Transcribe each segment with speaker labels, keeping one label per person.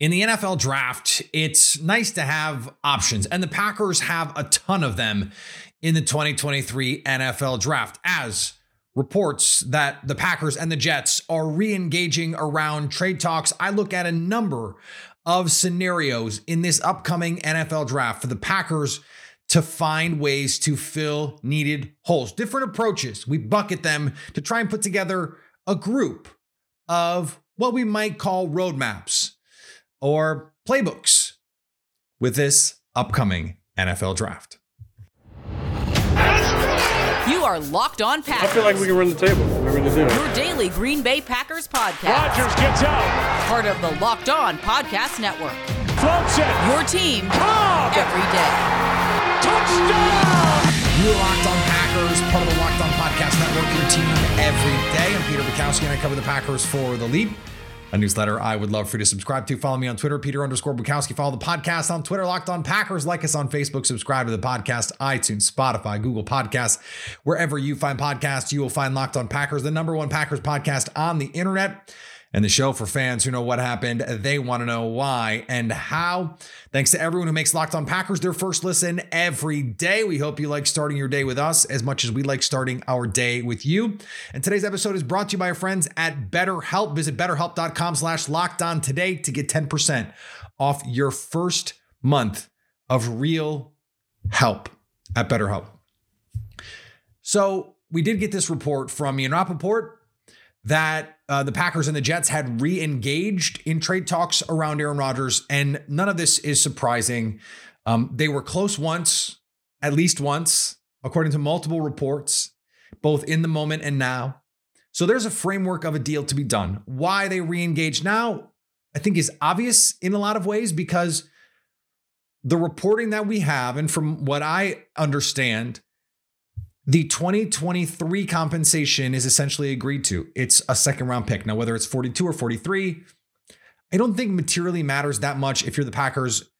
Speaker 1: In the NFL draft, it's nice to have options, and the Packers have a ton of them in the 2023 NFL draft, as reports that the Packers and the Jets are re engaging around trade talks. I look at a number of scenarios in this upcoming NFL draft for the Packers to find ways to fill needed holes, different approaches. We bucket them to try and put together a group of what we might call roadmaps or playbooks with this upcoming NFL draft.
Speaker 2: You are Locked On Packers.
Speaker 3: I feel like we can run the table. We're going to do it.
Speaker 2: Your daily Green Bay Packers podcast.
Speaker 4: Rodgers gets out.
Speaker 2: Part of the Locked On Podcast Network.
Speaker 4: Floats it.
Speaker 2: Your team
Speaker 4: Cobb.
Speaker 2: every day.
Speaker 4: Touchdown.
Speaker 1: You are Locked On Packers, part of the Locked On Podcast Network, your team every day. I'm Peter Bukowski, and I cover the Packers for The Leap, a newsletter I would love for you to subscribe to. Follow me on Twitter, Peter underscore Bukowski. Follow the podcast on Twitter, Locked On Packers. Like us on Facebook. Subscribe to the podcast, iTunes, Spotify, Google Podcasts. Wherever you find podcasts, you will find Locked On Packers, the number one Packers podcast on the internet and the show for fans who know what happened. They want to know why and how. Thanks to everyone who makes Locked On Packers their first listen every day. We hope you like starting your day with us as much as we like starting our day with you. And today's episode is brought to you by our friends at BetterHelp. Visit betterhelp.com slash locked on today to get 10% off your first month of real help at BetterHelp. So we did get this report from Ian Rapoport that uh, the Packers and the Jets had re engaged in trade talks around Aaron Rodgers, and none of this is surprising. Um, they were close once, at least once, according to multiple reports, both in the moment and now. So there's a framework of a deal to be done. Why they re engage now, I think, is obvious in a lot of ways because the reporting that we have, and from what I understand, the 2023 compensation is essentially agreed to. It's a second round pick. Now, whether it's 42 or 43, I don't think materially matters that much if you're the Packers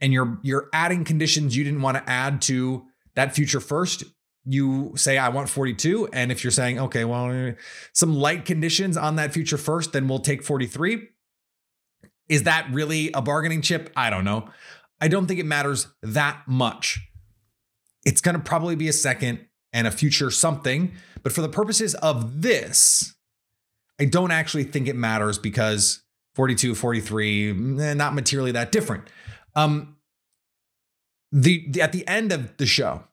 Speaker 1: and you're you're adding conditions you didn't want to add to that future first. You say I want 42 and if you're saying okay, well some light conditions on that future first, then we'll take 43. Is that really a bargaining chip? I don't know. I don't think it matters that much. It's going to probably be a second and a future something. But for the purposes of this, I don't actually think it matters because 42, 43, eh, not materially that different. Um, the, the at the end of the show,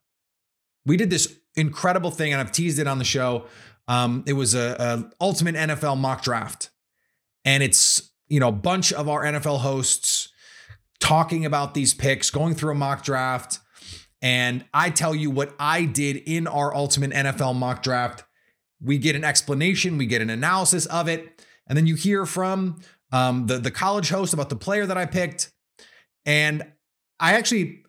Speaker 1: we did this incredible thing, and I've teased it on the show. Um, it was a, a ultimate NFL mock draft, and it's you know a bunch of our NFL hosts talking about these picks, going through a mock draft and I tell you what I did in our ultimate NFL mock draft. We get an explanation, we get an analysis of it, and then you hear from um, the the college host about the player that I picked. And I actually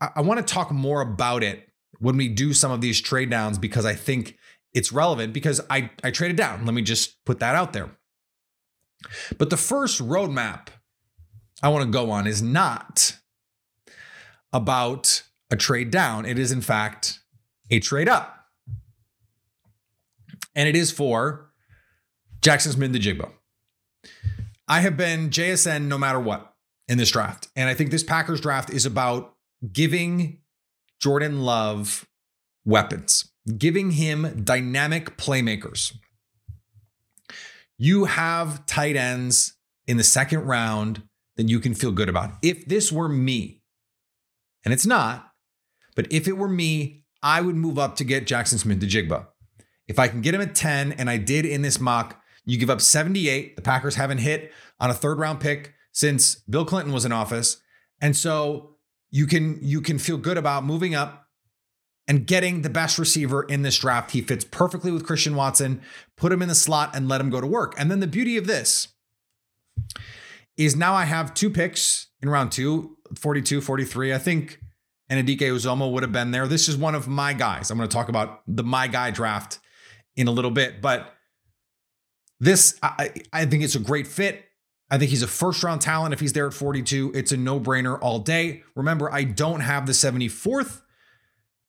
Speaker 1: I, I want to talk more about it when we do some of these trade downs because I think it's relevant because I I traded down. Let me just put that out there. But the first roadmap I want to go on is not about a trade down. It is, in fact, a trade up. And it is for Jaxon Smith-Njigba. I have been JSN no matter what in this draft. And I think this Packers draft is about giving Jordan Love weapons, giving him dynamic playmakers. You have tight ends in the second round that you can feel good about. If this were me, and it's not, but if it were me, I would move up to get Jaxon Smith-Njigba. If I can get him at 10, and I did in this mock, you give up 78. The Packers haven't hit on a third round pick since Bill Clinton was in office. And so you can you can feel good about moving up and getting the best receiver in this draft. He fits perfectly with Christian Watson. Put him in the slot and let him go to work. And then the beauty of this is now I have two picks in round 2, 42, 43. I think Anudike Uzomah would have been there. This is one of my guys. I'm going to talk about the my guy draft in a little bit, but this I, I think it's a great fit. I think he's a first round talent. If he's there at 42, it's a no brainer all day. Remember, I don't have the 74th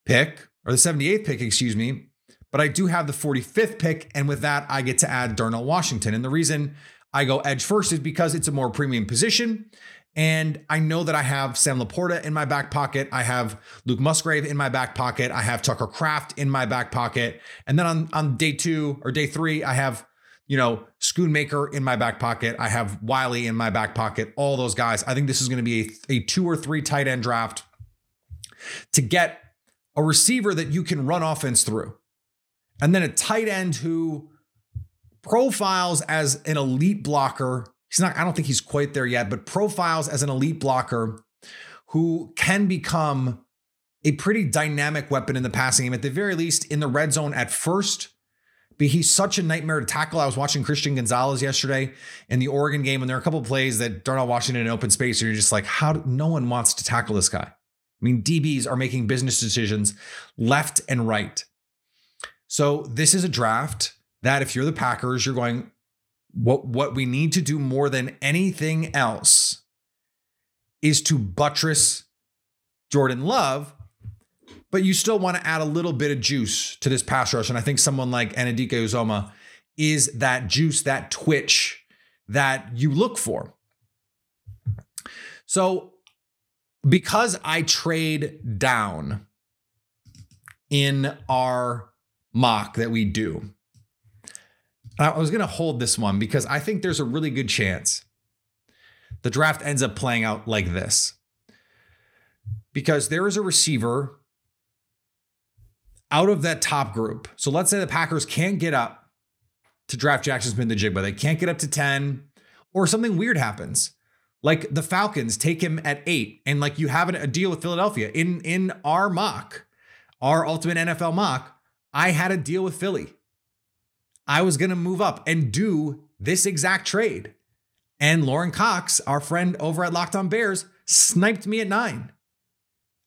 Speaker 1: pick or the 78th pick, excuse me, but I do have the 45th pick. And with that, I get to add Darnell Washington. And the reason I go edge first is because it's a more premium position. And I know that I have Sam LaPorta in my back pocket. I have Luke Musgrave in my back pocket. I have Tucker Kraft in my back pocket. And then on, on day two or day three, I have, you know, Schoonmaker in my back pocket. I have Whyle in my back pocket. All those guys. I think this is going to be a, a two or three tight end draft to get a receiver that you can run offense through. And then a tight end who profiles as an elite blocker he's not, I don't think he's quite there yet, but profiles as an elite blocker who can become a pretty dynamic weapon in the passing game, at the very least in the red zone at first. But he's such a nightmare to tackle. I was watching Christian Gonzalez yesterday in the Oregon game, and there are a couple plays that Darnell Washington in open space, and you're just like, how do, no one wants to tackle this guy. I mean, DBs are making business decisions left and right. So this is a draft that if you're the Packers, you're going, what what we need to do more than anything else is to buttress Jordan Love, but you still want to add a little bit of juice to this pass rush. And I think someone like Anudike Uzomah is that juice, that twitch that you look for. So because I trade down in our mock that we do, I was going to hold this one because I think there's a really good chance the draft ends up playing out like this. Because there is a receiver out of that top group. So let's say the Packers can't get up to draft Jaxon Smith-Njigba. They can't get up to 10, or something weird happens. Like the Falcons take him at eight, and like you have a deal with Philadelphia. In in our mock, our ultimate NFL mock, I had a deal with Philly. I was going to move up and do this exact trade. And Lauren Cox, our friend over at Locked On Bears, sniped me at nine.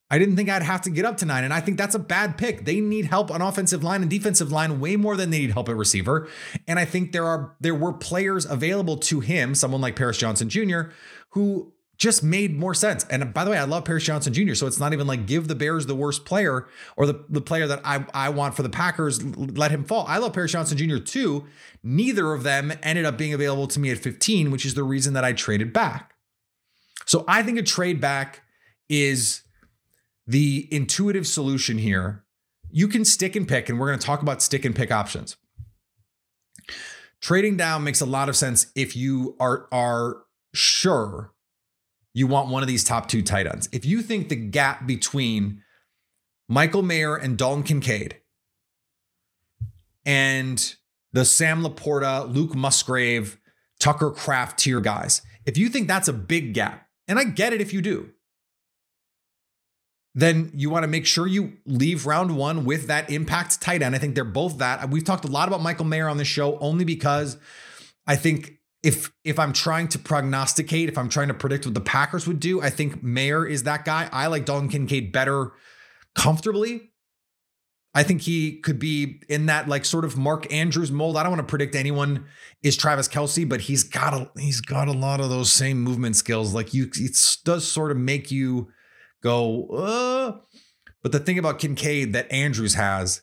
Speaker 1: I didn't think I'd have to get up to nine. And I think that's a bad pick. They need help on offensive line and defensive line way more than they need help at receiver. And I think there are there were players available to him, someone like Paris Johnson Jr., who just made more sense. And by the way, I love Paris Johnson Jr. So it's not even like give the Bears the worst player or the, the player that I, I want for the Packers, let him fall. I love Paris Johnson Jr. too. Neither of them ended up being available to me at 15, which is the reason that I traded back. So I think a trade back is the intuitive solution here. You can stick and pick, and we're going to talk about stick and pick options. Trading down makes a lot of sense if you are, are sure you want one of these top two tight ends. If you think the gap between Michael Mayer and Dalton Kincaid and the Sam LaPorta, Luke Musgrave, Tucker Kraft tier guys, if you think that's a big gap, and I get it if you do, then you want to make sure you leave round one with that impact tight end. I think they're both that. We've talked a lot about Michael Mayer on the show only because I think if if I'm trying to prognosticate, if I'm trying to predict what the Packers would do, I think Mayer is that guy. I like Dalton Kincaid better comfortably. I think he could be in that like sort of Mark Andrews mold. I don't want to predict anyone is Travis Kelce, but he's got a he's got a lot of those same movement skills. Like you, it does sort of make you go. Uh. But the thing about Kincaid that Andrews has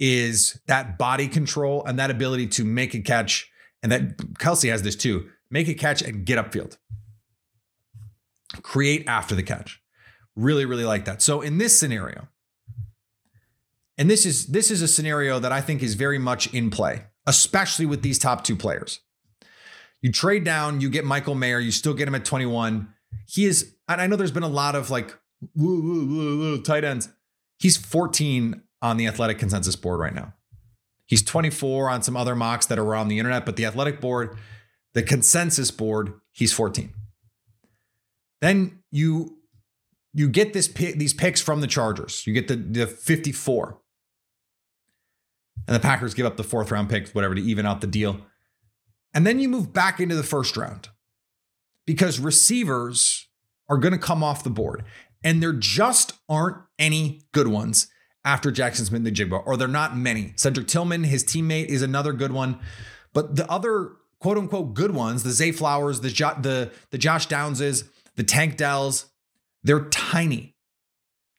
Speaker 1: is that body control and that ability to make a catch and that Kelce has this too make a catch and get upfield, create after the catch. Really, really like that. So in this scenario, and this is this is a scenario that I think is very much in play, especially with these top two players. You trade down, you get Michael Mayer, you still get him at 21. He is, and I know there's been a lot of like woo, woo, woo, tight ends. He's 14 on the athletic consensus board right now. He's 24 on some other mocks that are on the internet, but the athletic board, the consensus board, he's 14. Then you you get this these picks from the Chargers. You get the, the 54. And the Packers give up the fourth round pick, whatever, to even out the deal. And then you move back into the first round because receivers are going to come off the board. And there just aren't any good ones after Jaxon Smith-Njigba, or they're not many. Cedric Tillman, his teammate, is another good one. But the other quote unquote good ones, the Zay Flowers, the, jo- the, the Josh Downses, the Tank Dells, they're tiny.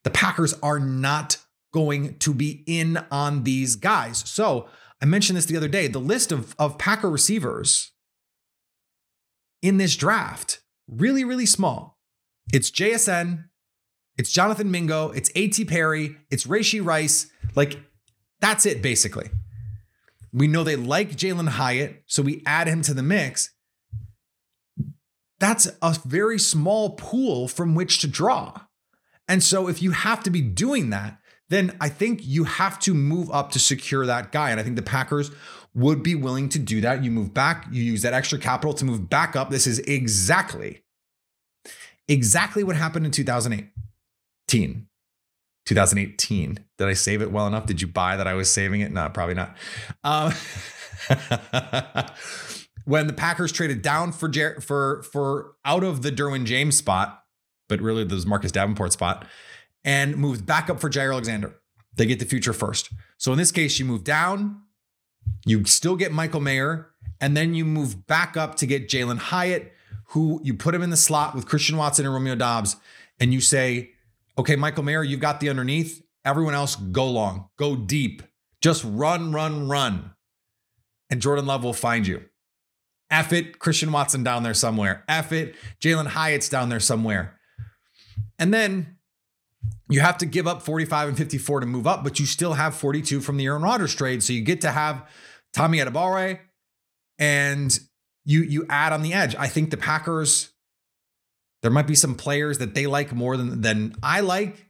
Speaker 1: The Packers are not going to be in on these guys. So I mentioned this the other day. The list of, of Packer receivers in this draft. Really, really small. It's JSN, it's Jonathan Mingo, it's A.T. Perry, it's Rashee Rice. Like, that's it, basically. We know they like Jalin Hyatt, so we add him to the mix. That's a very small pool from which to draw. And so, if you have to be doing that, then I think you have to move up to secure that guy. And I think the Packers would be willing to do that. You move back, you use that extra capital to move back up. This is exactly, exactly what happened in 2018. 2018. Did I save it well enough? Did you buy that I was saving it? No, probably not. Um, when the Packers traded down for Jer- for for out of the Derwin James spot, but really this Marcus Davenport spot, and moved back up for Jaire Alexander. They get the future first. So in this case, you move down, you still get Michael Mayer, and then you move back up to get Jalin Hyatt, who you put him in the slot with Christian Watson and Romeo Doubs, and you say, okay, Michael Mayer, you've got the underneath. Everyone else, go long, go deep, just run, run, run. And Jordan Love will find you. F it, Christian Watson down there somewhere. F it, Jalin Hyatt's down there somewhere. And then you have to give up 45 and 54 to move up, but you still have 42 from the Aaron Rodgers trade. So you get to have Tommy Adebawore and you you add on the edge. I think the Packers, there might be some players that they like more than, than I like.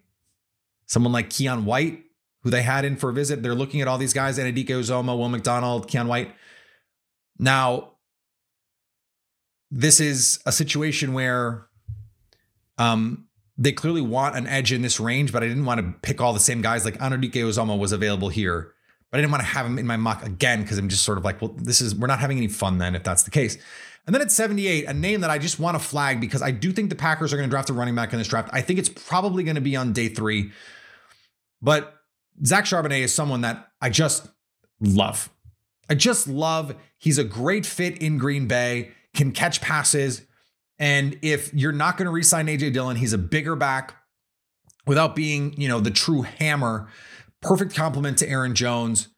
Speaker 1: Someone like Keion White, who they had in for a visit. They're looking at all these guys, Anudike Uzomah, Will McDonald, Keion White. Now, this is a situation where um, they clearly want an edge in this range, but I didn't want to pick all the same guys. Like Anudike Uzomah was available here, but I didn't want to have him in my mock again because I'm just sort of like, well, this is we're not having any fun then if that's the case. And then at 78, a name that I just want to flag because I do think the Packers are going to draft a running back in this draft. I think it's probably going to be on day three, but Zach Charbonnet is someone that I just love. I just love. He's a great fit in Green Bay, can catch passes and if you're not going to re-sign AJ Dillon, he's a bigger back without being, you know, the true hammer. Perfect complement to Aaron Jones.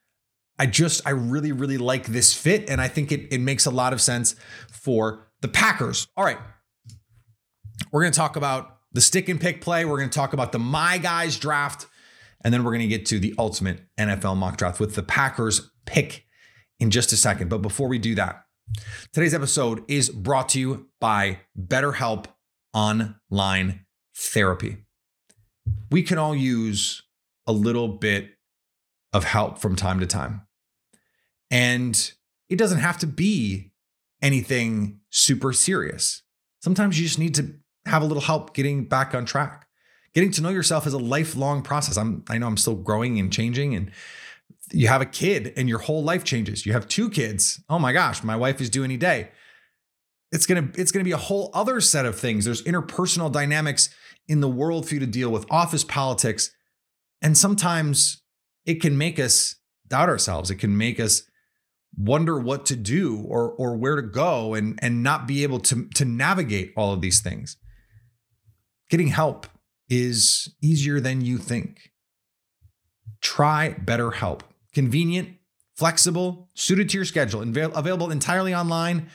Speaker 1: I just, I really, really like this fit. And I think it, it makes a lot of sense for the Packers. All right. We're going to talk about the stick and pick play. We're going to talk about the My Guys draft. And then we're going to get to the ultimate NFL mock draft with the Packers pick in just a second. But before we do that, Today's episode is brought to you by BetterHelp Online Therapy. We can all use a little bit of help from time to time. And it doesn't have to be anything super serious. Sometimes you just need to have a little help getting back on track. Getting to know yourself is a lifelong process. I'm I know I'm still growing and changing and you have a kid and your whole life changes. You have two kids. Oh my gosh, my wife is due any day. It's gonna it's gonna be a whole other set of things. There's interpersonal dynamics in the world for you to deal with, office politics, and sometimes it can make us doubt ourselves. It can make us wonder what to do or or where to go and and not be able to to navigate all of these things. Getting help is easier than you think. Try BetterHelp convenient, flexible, suited to your schedule, and available entirely online.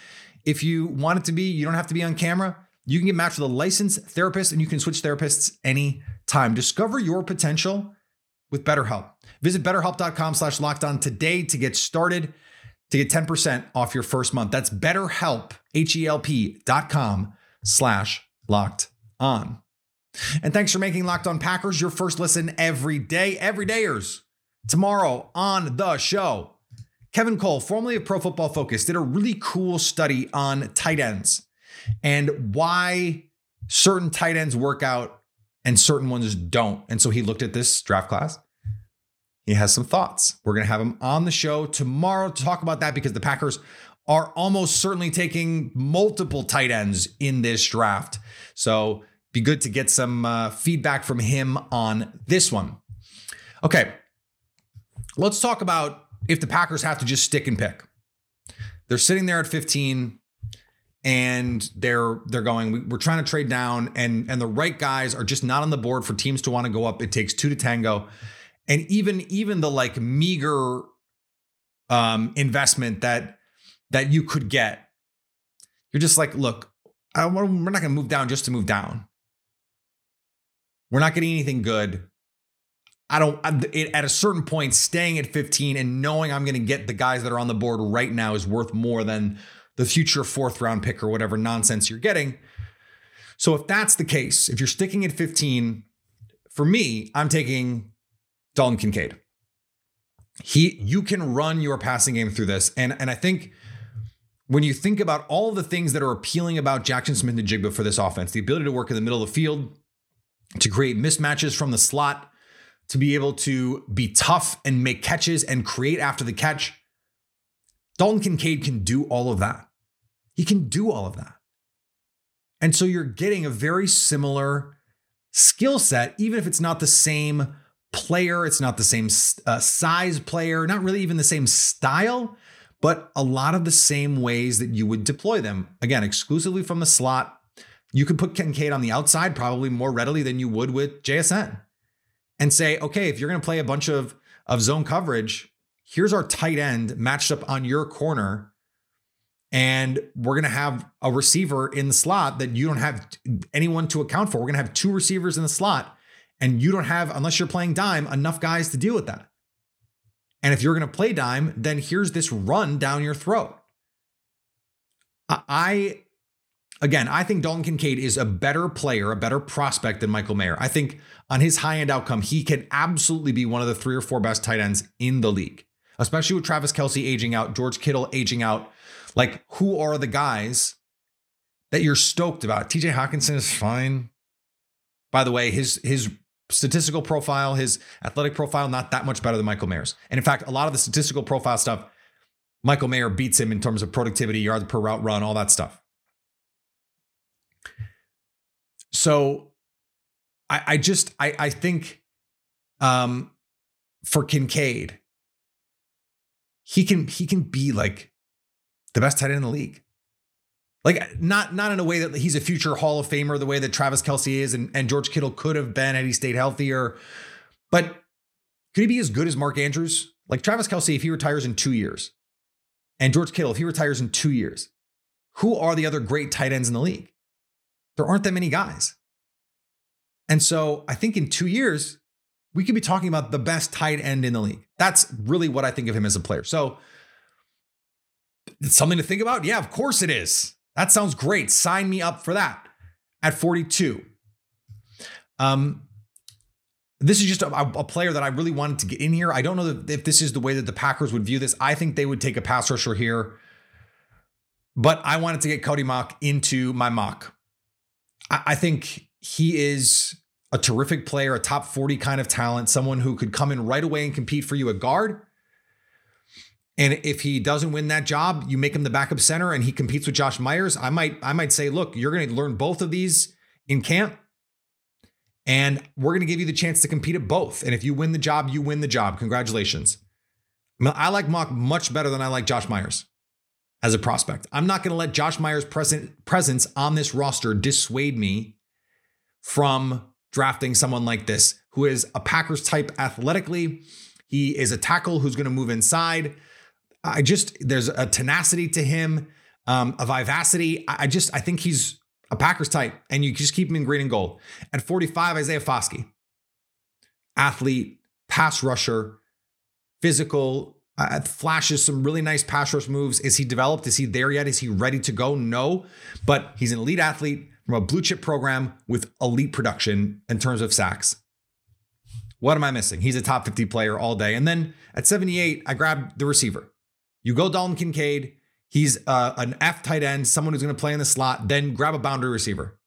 Speaker 1: If you want it to be, you don't have to be on camera. You can get matched with a licensed therapist and you can switch therapists anytime. Discover your potential with BetterHelp. Visit betterhelp.com slash locked on today to get started to get 10% off your first month. That's betterhelp, H-E-L-P dot com slash locked on. And thanks for making Locked On Packers your first listen every day. Every dayers, Tomorrow on the show, Kevin Cole, formerly of Pro Football Focus, did a really cool study on tight ends and why certain tight ends work out and certain ones don't. And so he looked at this draft class. He has some thoughts. We're going to have him on the show tomorrow to talk about that because the Packers are almost certainly taking multiple tight ends in this draft. So be good to get some uh, feedback from him on this one. Okay, Let's talk about if the Packers have to just stick and pick. They're sitting there at 15 and they're they're going we're trying to trade down and and the right guys are just not on the board for teams to want to go up. It takes 2 to tango. And even even the like meager um investment that that you could get You're just like, look, I we're not going to move down just to move down. We're not getting anything good. I don't, it, at a certain point, staying at 15 and knowing I'm going to get the guys that are on the board right now is worth more than the future fourth round pick or whatever nonsense you're getting. So if that's the case, if you're sticking at 15, for me, I'm taking Dalton Kincaid. He, you can run your passing game through this. And, and I think when you think about all the things that are appealing about Jaxon Smith-Njigba for this offense, the ability to work in the middle of the field, to create mismatches from the slot, to be able to be tough and make catches and create after the catch. Dalton Kincaid can do all of that. He can do all of that. And so you're getting a very similar skill set, even if it's not the same player, it's not the same uh, size player, not really even the same style, but a lot of the same ways that you would deploy them. Again, exclusively from the slot. You could put Kincaid on the outside probably more readily than you would with JSN and say, okay, if you're going to play a bunch of, of zone coverage, here's our tight end matched up on your corner. And we're going to have a receiver in the slot that you don't have anyone to account for. We're going to have two receivers in the slot, and you don't have, unless you're playing dime, enough guys to deal with that. And if you're going to play dime, then here's this run down your throat. I again, I think Dalton Kincaid is a better player, a better prospect than Michael Mayer. I think on his high end outcome, he can absolutely be one of the three or four best tight ends in the league, especially with Travis Kelce aging out, George Kittle aging out. Like, who are the guys that you're stoked about? TJ Hockenson is fine. By the way, his his statistical profile, his athletic profile, not that much better than Michael Mayer's. And in fact, a lot of the statistical profile stuff, Michael Mayer beats him in terms of productivity, yards per route run, all that stuff. So I, I just I, I think um for Kincaid, he can he can be like the best tight end in the league. Like not not in a way that he's a future Hall of Famer, the way that Travis Kelce is and, and George Kittle could have been had he stayed healthier. But could he be as good as Mark Andrews? Like Travis Kelce, if he retires in two years, and George Kittle, if he retires in two years, who are the other great tight ends in the league? There aren't that many guys. And so I think in two years, we could be talking about the best tight end in the league. That's really what I think of him as a player. So it's something to think about. Yeah, of course it is. That sounds great. Sign me up for that at 42. Um, this is just a, a, player that I really wanted to get in here. I don't know if this is the way that the Packers would view this. I think they would take a pass rusher here, but I wanted to get Cody Mauch into my mock. I, I think he is a terrific player, a top 40 kind of talent, someone who could come in right away and compete for you at guard. And if he doesn't win that job, you make him the backup center and he competes with Josh Myers. I might I might say, look, you're going to learn both of these in camp. And we're going to give you the chance to compete at both. And if you win the job, you win the job. Congratulations. I like Mauch much better than I like Josh Myers as a prospect. I'm not going to let Josh Myers' presence on this roster dissuade me from drafting someone like this, who is a Packers type athletically. He is a tackle who's going to move inside. I just, there's a tenacity to him, um, a vivacity. I just, I think he's a Packers type, and you just keep him in green and gold. At 45, Isaiah Foskey, athlete, pass rusher, physical, uh, flashes some really nice pass rush moves. Is he developed? Is he there yet? Is he ready to go? No, but he's an elite athlete from a blue chip program with elite production in terms of sacks. What am I missing? He's a top 50 player all day. And then at 78, I grabbed the receiver. You go Dalton Kincaid. He's uh, an F tight end, someone who's going to play in the slot. Then grab a boundary receiver.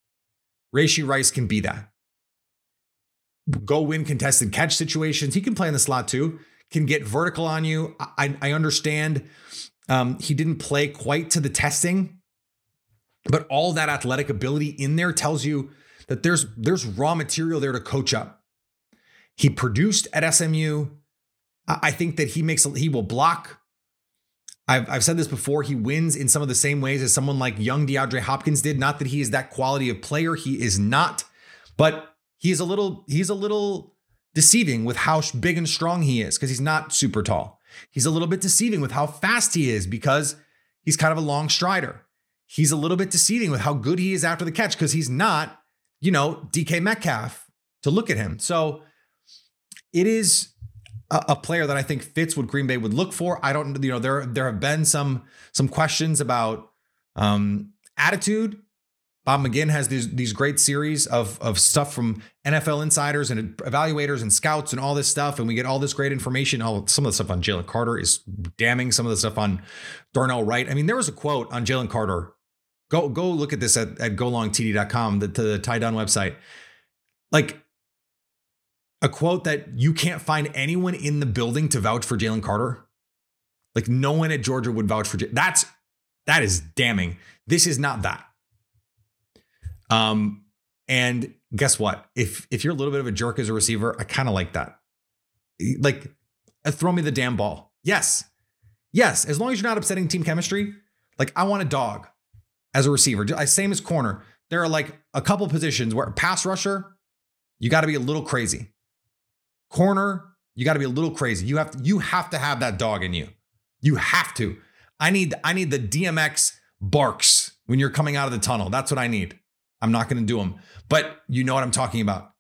Speaker 1: Rashee Rice can be that. Go win contested catch situations. He can play in the slot too can get vertical on you. I, I understand um, he didn't play quite to the testing, but all that athletic ability in there tells you that there's there's raw material there to coach up. He produced at SMU. I think that he makes he will block. I've, I've said this before. He wins in some of the same ways as someone like young DeAndre Hopkins did. Not that he is that quality of player. He is not, but he is a little he's a little deceiving with how big and strong he is because he's not super tall. He's a little bit deceiving with how fast he is because he's kind of a long strider. he's a little bit deceiving with how good he is after the catch because he's not, you know, DK Metcalf to look at him. So it is a, player that I think fits what Green Bay would look for. I don't, you know, there there have been some some questions about um, attitude. Bob McGinn has these these great series of of stuff from NFL insiders and evaluators and scouts and all this stuff, and we get all this great information. All some of the stuff on Jalen Carter is damning. Some of the stuff on Darnell Wright. I mean, there was a quote on Jalen Carter. Go go look at this at, at golongtd.com, the, the Ty Dunne website. Like a quote that you can't find anyone in the building to vouch for Jalen Carter. Like no one at Georgia would vouch for J- that's that is damning. This is not that. Um, and guess what? If if you're a little bit of a jerk as a receiver, I kind of like that. Like, uh, throw me the damn ball. Yes, yes. As long as you're not upsetting team chemistry, like I want a dog as a receiver. Same as corner. There are like a couple positions where pass rusher, you got to be a little crazy. Corner, you got to be a little crazy. You have to, you have to have that dog in you. You have to. I need I need the DMX barks when you're coming out of the tunnel. That's what I need. I'm not going to do them, but you know what I'm talking about.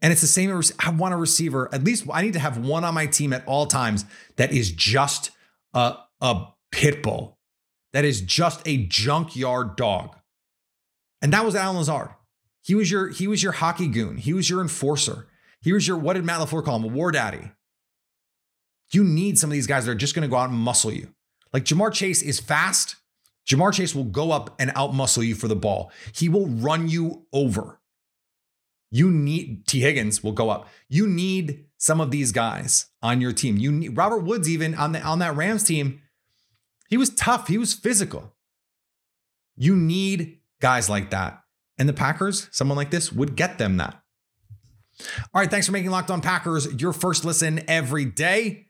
Speaker 1: And it's the same. I want a receiver. At least I need to have one on my team at all times that is just a a pit bull, that is just a junkyard dog. And that was Allen Lazard. He was your he was your hockey goon. He was your enforcer. Here's your, what did Matt LaFleur call him? A war daddy. You need some of these guys that are just going to go out and muscle you. Like Ja'Marr Chase is fast. Ja'Marr Chase will go up and out muscle you for the ball. He will run you over. You need Tee Higgins will go up. You need some of these guys on your team. You need Robert Woods even on the on that Rams team. He was tough. He was physical. You need guys like that. And the Packers, someone like this would get them that. All right, thanks for making Locked On Packers your first listen every day.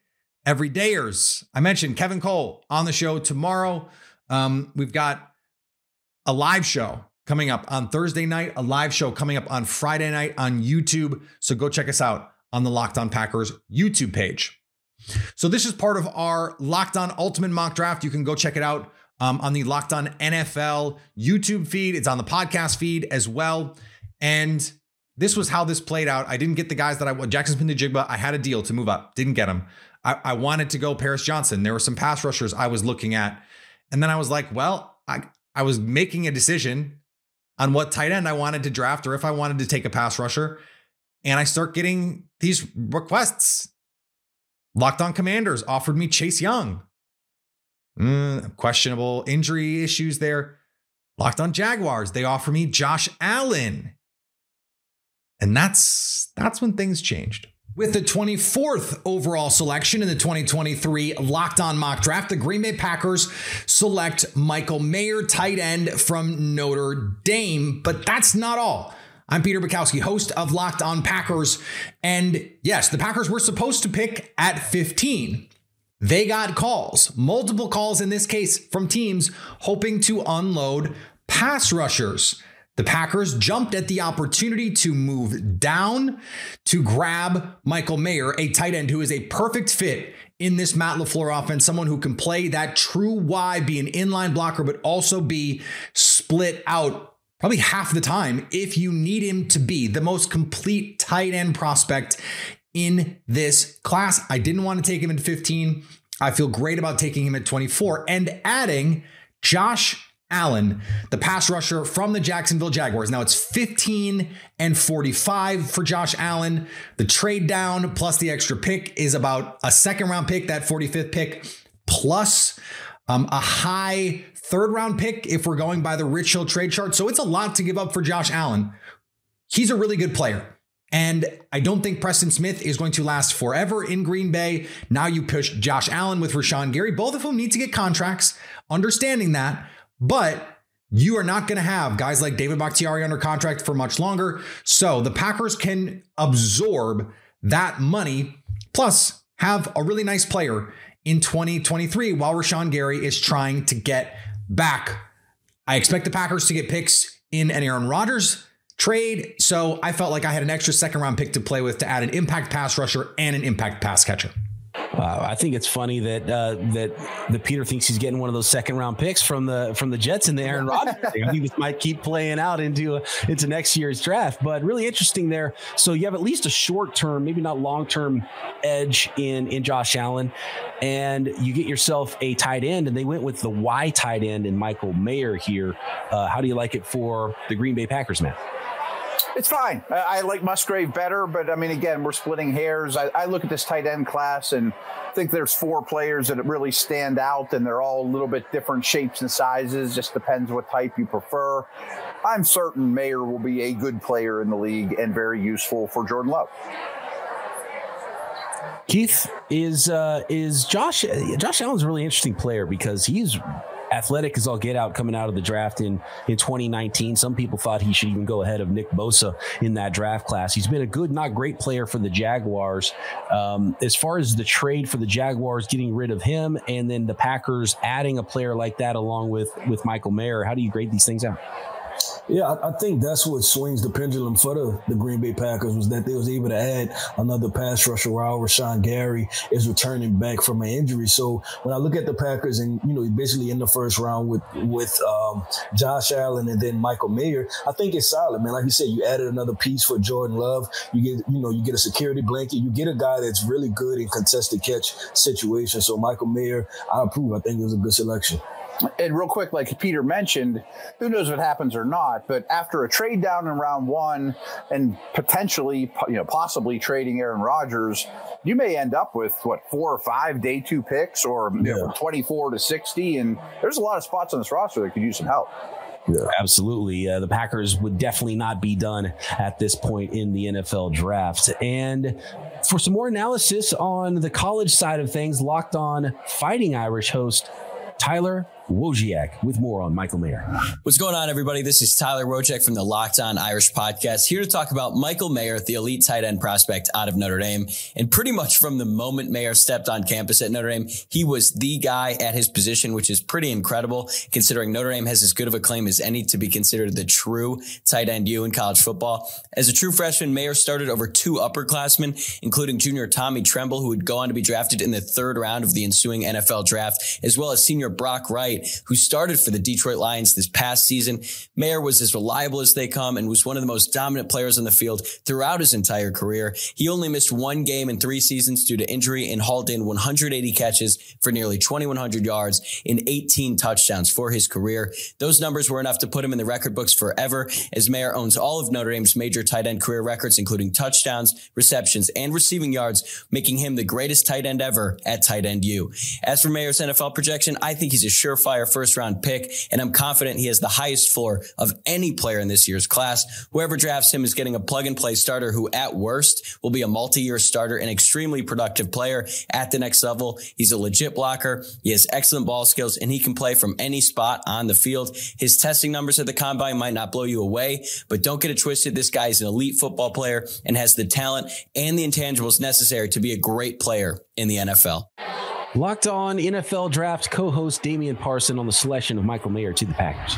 Speaker 1: Every dayers. I mentioned Kevin Cole on the show tomorrow. Um, we've got a live show coming up on Thursday night, a live show coming up on Friday night on YouTube. So go check us out on the Locked On Packers YouTube page. So this is part of our Locked On Ultimate Mock Draft. You can go check it out um, on the Locked On NFL YouTube feed. It's on the podcast feed as well. And this was how this played out. I didn't get the guys that I want. Jaxon Smith-Njigba, I had a deal to move up, didn't get him. I, I wanted to go Paris Johnson. There were some pass rushers I was looking at. And then I was like, well, I, I was making a decision on what tight end I wanted to draft or if I wanted to take a pass rusher. And I start getting these requests. Locked on Commanders offered me Chase Young. Mm, questionable injury issues there. Locked on Jaguars, they offer me Josh Allen. And that's that's when things changed. With the 24th overall selection in the 2023 Locked On Mock Draft, the Green Bay Packers select Michael Mayer, tight end from Notre Dame. But that's not all. I'm Peter Bukowski, host of Locked On Packers. And yes, the Packers were supposed to pick at 15. They got calls, multiple calls in this case from teams hoping to unload pass rushers. The Packers jumped at the opportunity to move down to grab Michael Mayer, a tight end who is a perfect fit in this Matt LaFleur offense, someone who can play that true Y, be an inline blocker, but also be split out probably half the time if you need him to be the most complete tight end prospect in this class. I didn't want to take him at 15. I feel great about taking him at 24 and adding Josh Allen, the pass rusher from the Jacksonville Jaguars. Now it's 15 and 45 for Josh Allen. The trade down plus the extra pick is about a second round pick, that 45th pick, plus um, a high third round pick if we're going by the Rich Hill trade chart. So it's a lot to give up for Josh Allen. He's a really good player. And I don't think Preston Smith is going to last forever in Green Bay. Now you push Josh Allen with Rashan Gary, both of whom need to get contracts, understanding that. But you are not going to have guys like David Bakhtiari under contract for much longer. So the Packers can absorb that money, plus have a really nice player in 2023 while Rashan Gary is trying to get back. I expect the Packers to get picks in an Aaron Rodgers trade. So I felt like I had an extra second round pick to play with to add an impact pass rusher and an impact pass catcher.
Speaker 5: Uh, I think it's funny that uh, that the Peter thinks he's getting one of those second round picks from the from the Jets and the Aaron Rodgers. I think this might keep playing out into uh, into next year's draft. But really interesting there. So you have at least a short term, maybe not long term edge in in Josh Allen, and you get yourself a tight end, and they went with the Y tight end and Michael Mayer here. Uh, how do you like it for the Green Bay Packers, man?
Speaker 6: It's fine. I, like Musgrave better, but I mean, again, we're splitting hairs. I, I, look at this tight end class and think there's four players that really stand out, and they're all a little bit different shapes and sizes. Just depends what type you prefer. I'm certain Mayer will be a good player in the league and very useful for Jordan Love.
Speaker 5: Keith is uh, is Josh Josh Allen's a really interesting player because he's athletic as all get out coming out of the draft in, in 2019. Some people thought he should even go ahead of Nick Bosa in that draft class. He's been a good, not great player for the Jaguars. Um, as far as the trade for the Jaguars getting rid of him and then the Packers adding a player like that along with, with Michael Mayer, how do you grade these things out?
Speaker 7: Yeah, I, think that's what swings the pendulum for the, the Green Bay Packers was that they was able to add another pass rusher while Rashan Gary is returning back from an injury. So when I look at the Packers and you know basically in the first round with with um, Josh Allen and then Michael Mayer, I think it's solid, man. Like you said, you added another piece for Jordan Love. You get you know you get a security blanket. You get a guy that's really good in contested catch situations. So Michael Mayer, I approve. I think it was a good selection.
Speaker 6: And real quick, like Peter mentioned, who knows what happens or not, but after a trade down in round one and potentially, you know, possibly trading Aaron Rodgers, you may end up with what four or five day two picks or yeah. know, 24 to 60. And there's a lot of spots on this roster that could use some help.
Speaker 5: Yeah. Absolutely. Uh, the Packers would definitely not be done at this point in the NFL draft. And for some more analysis on the college side of things, Locked On Fighting Irish host Tyler Wojciak with more on Michael Mayer.
Speaker 8: What's going on, everybody? This is Tyler Wojciak from the Locked On Irish podcast, here to talk about Michael Mayer, the elite tight end prospect out of Notre Dame. And pretty much from the moment Mayer stepped on campus at Notre Dame, he was the guy at his position, which is pretty incredible considering Notre Dame has as good of a claim as any to be considered the true tight end U in college football. As a true freshman, Mayer started over two upperclassmen, including junior Tommy Tremble, who would go on to be drafted in the third round of the ensuing NFL draft, as well as senior Brock Wright who started for the Detroit Lions this past season. Mayer was as reliable as they come and was one of the most dominant players on the field throughout his entire career. He only missed one game in three seasons due to injury and hauled in 180 catches for nearly 2,100 yards and 18 touchdowns for his career. Those numbers were enough to put him in the record books forever, as Mayer owns all of Notre Dame's major tight end career records, including touchdowns, receptions, and receiving yards, making him the greatest tight end ever at tight end U. As for Mayer's NFL projection, I think he's a surefire surefire first round pick, and I'm confident he has the highest floor of any player in this year's class. Whoever drafts him is getting a plug and play starter who, at worst, will be a multi year starter and extremely productive player at the next level. He's a legit blocker. He has excellent ball skills and he can play from any spot on the field. His testing numbers at the combine might not blow you away, but don't get it twisted. This guy is an elite football player and has the talent and the intangibles necessary to be a great player in the NFL.
Speaker 5: Locked on NFL draft co host Damian Parson on the selection of Michael Mayer to the Packers.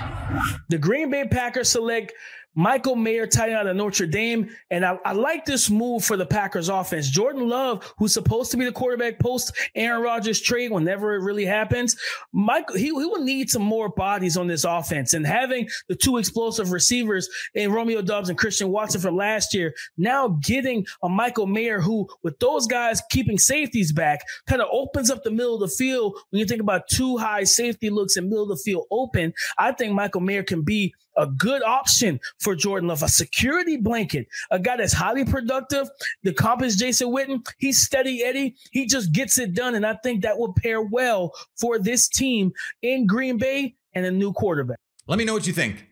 Speaker 9: The Green Bay Packers select Michael Mayer, tight end out of Notre Dame. And I, I, like this move for the Packers offense. Jordan Love, who's supposed to be the quarterback post Aaron Rodgers trade whenever it really happens, Michael, he, he will need some more bodies on this offense. And having the two explosive receivers in Romeo Doubs and Christian Watson from last year, now getting a Michael Mayer who, with those guys keeping safeties back, kind of opens up the middle of the field. When you think about two high safety looks and middle of the field open, I think Michael Mayer can be a good option for Jordan Love, a security blanket, a guy that's highly productive. The comp is Jason Witten. He's steady Eddie. He just gets it done. And I think that will pair well for this team in Green Bay and a new quarterback.
Speaker 1: Let me know what you think.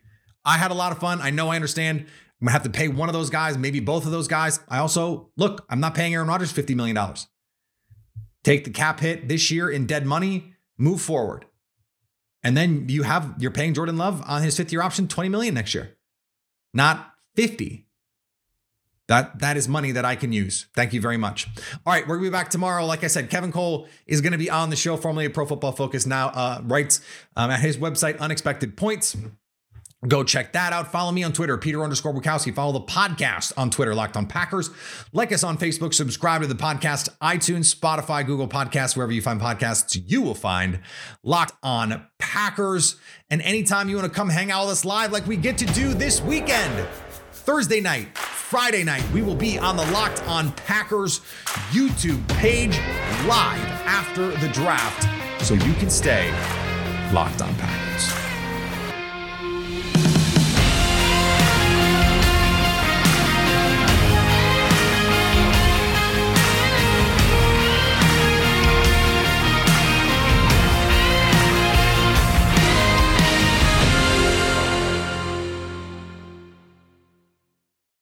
Speaker 1: I had a lot of fun. I know I understand. I'm gonna have to pay one of those guys, maybe both of those guys. I also look, I'm not paying Aaron Rodgers $50 million. Take the cap hit this year in dead money, move forward. And then you have you're paying Jordan Love on his fifth year option 20 million next year. Not 50. That that is money that I can use. Thank you very much. All right, we're gonna be back tomorrow. Like I said, Kevin Cole is gonna be on the show, formerly a Pro Football Focus, now uh, writes um, at his website Unexpected Points. Go check that out. Follow me on Twitter, Peter underscore Bukowski. Follow the podcast on Twitter, Locked on Packers. Like us on Facebook. Subscribe to the podcast, iTunes, Spotify, Google Podcasts, wherever you find podcasts, you will find Locked on Packers. And anytime you want to come hang out with us live, like we get to do this weekend, Thursday night, Friday night, we will be on the Locked on Packers YouTube page live after the draft so you can stay locked on Packers.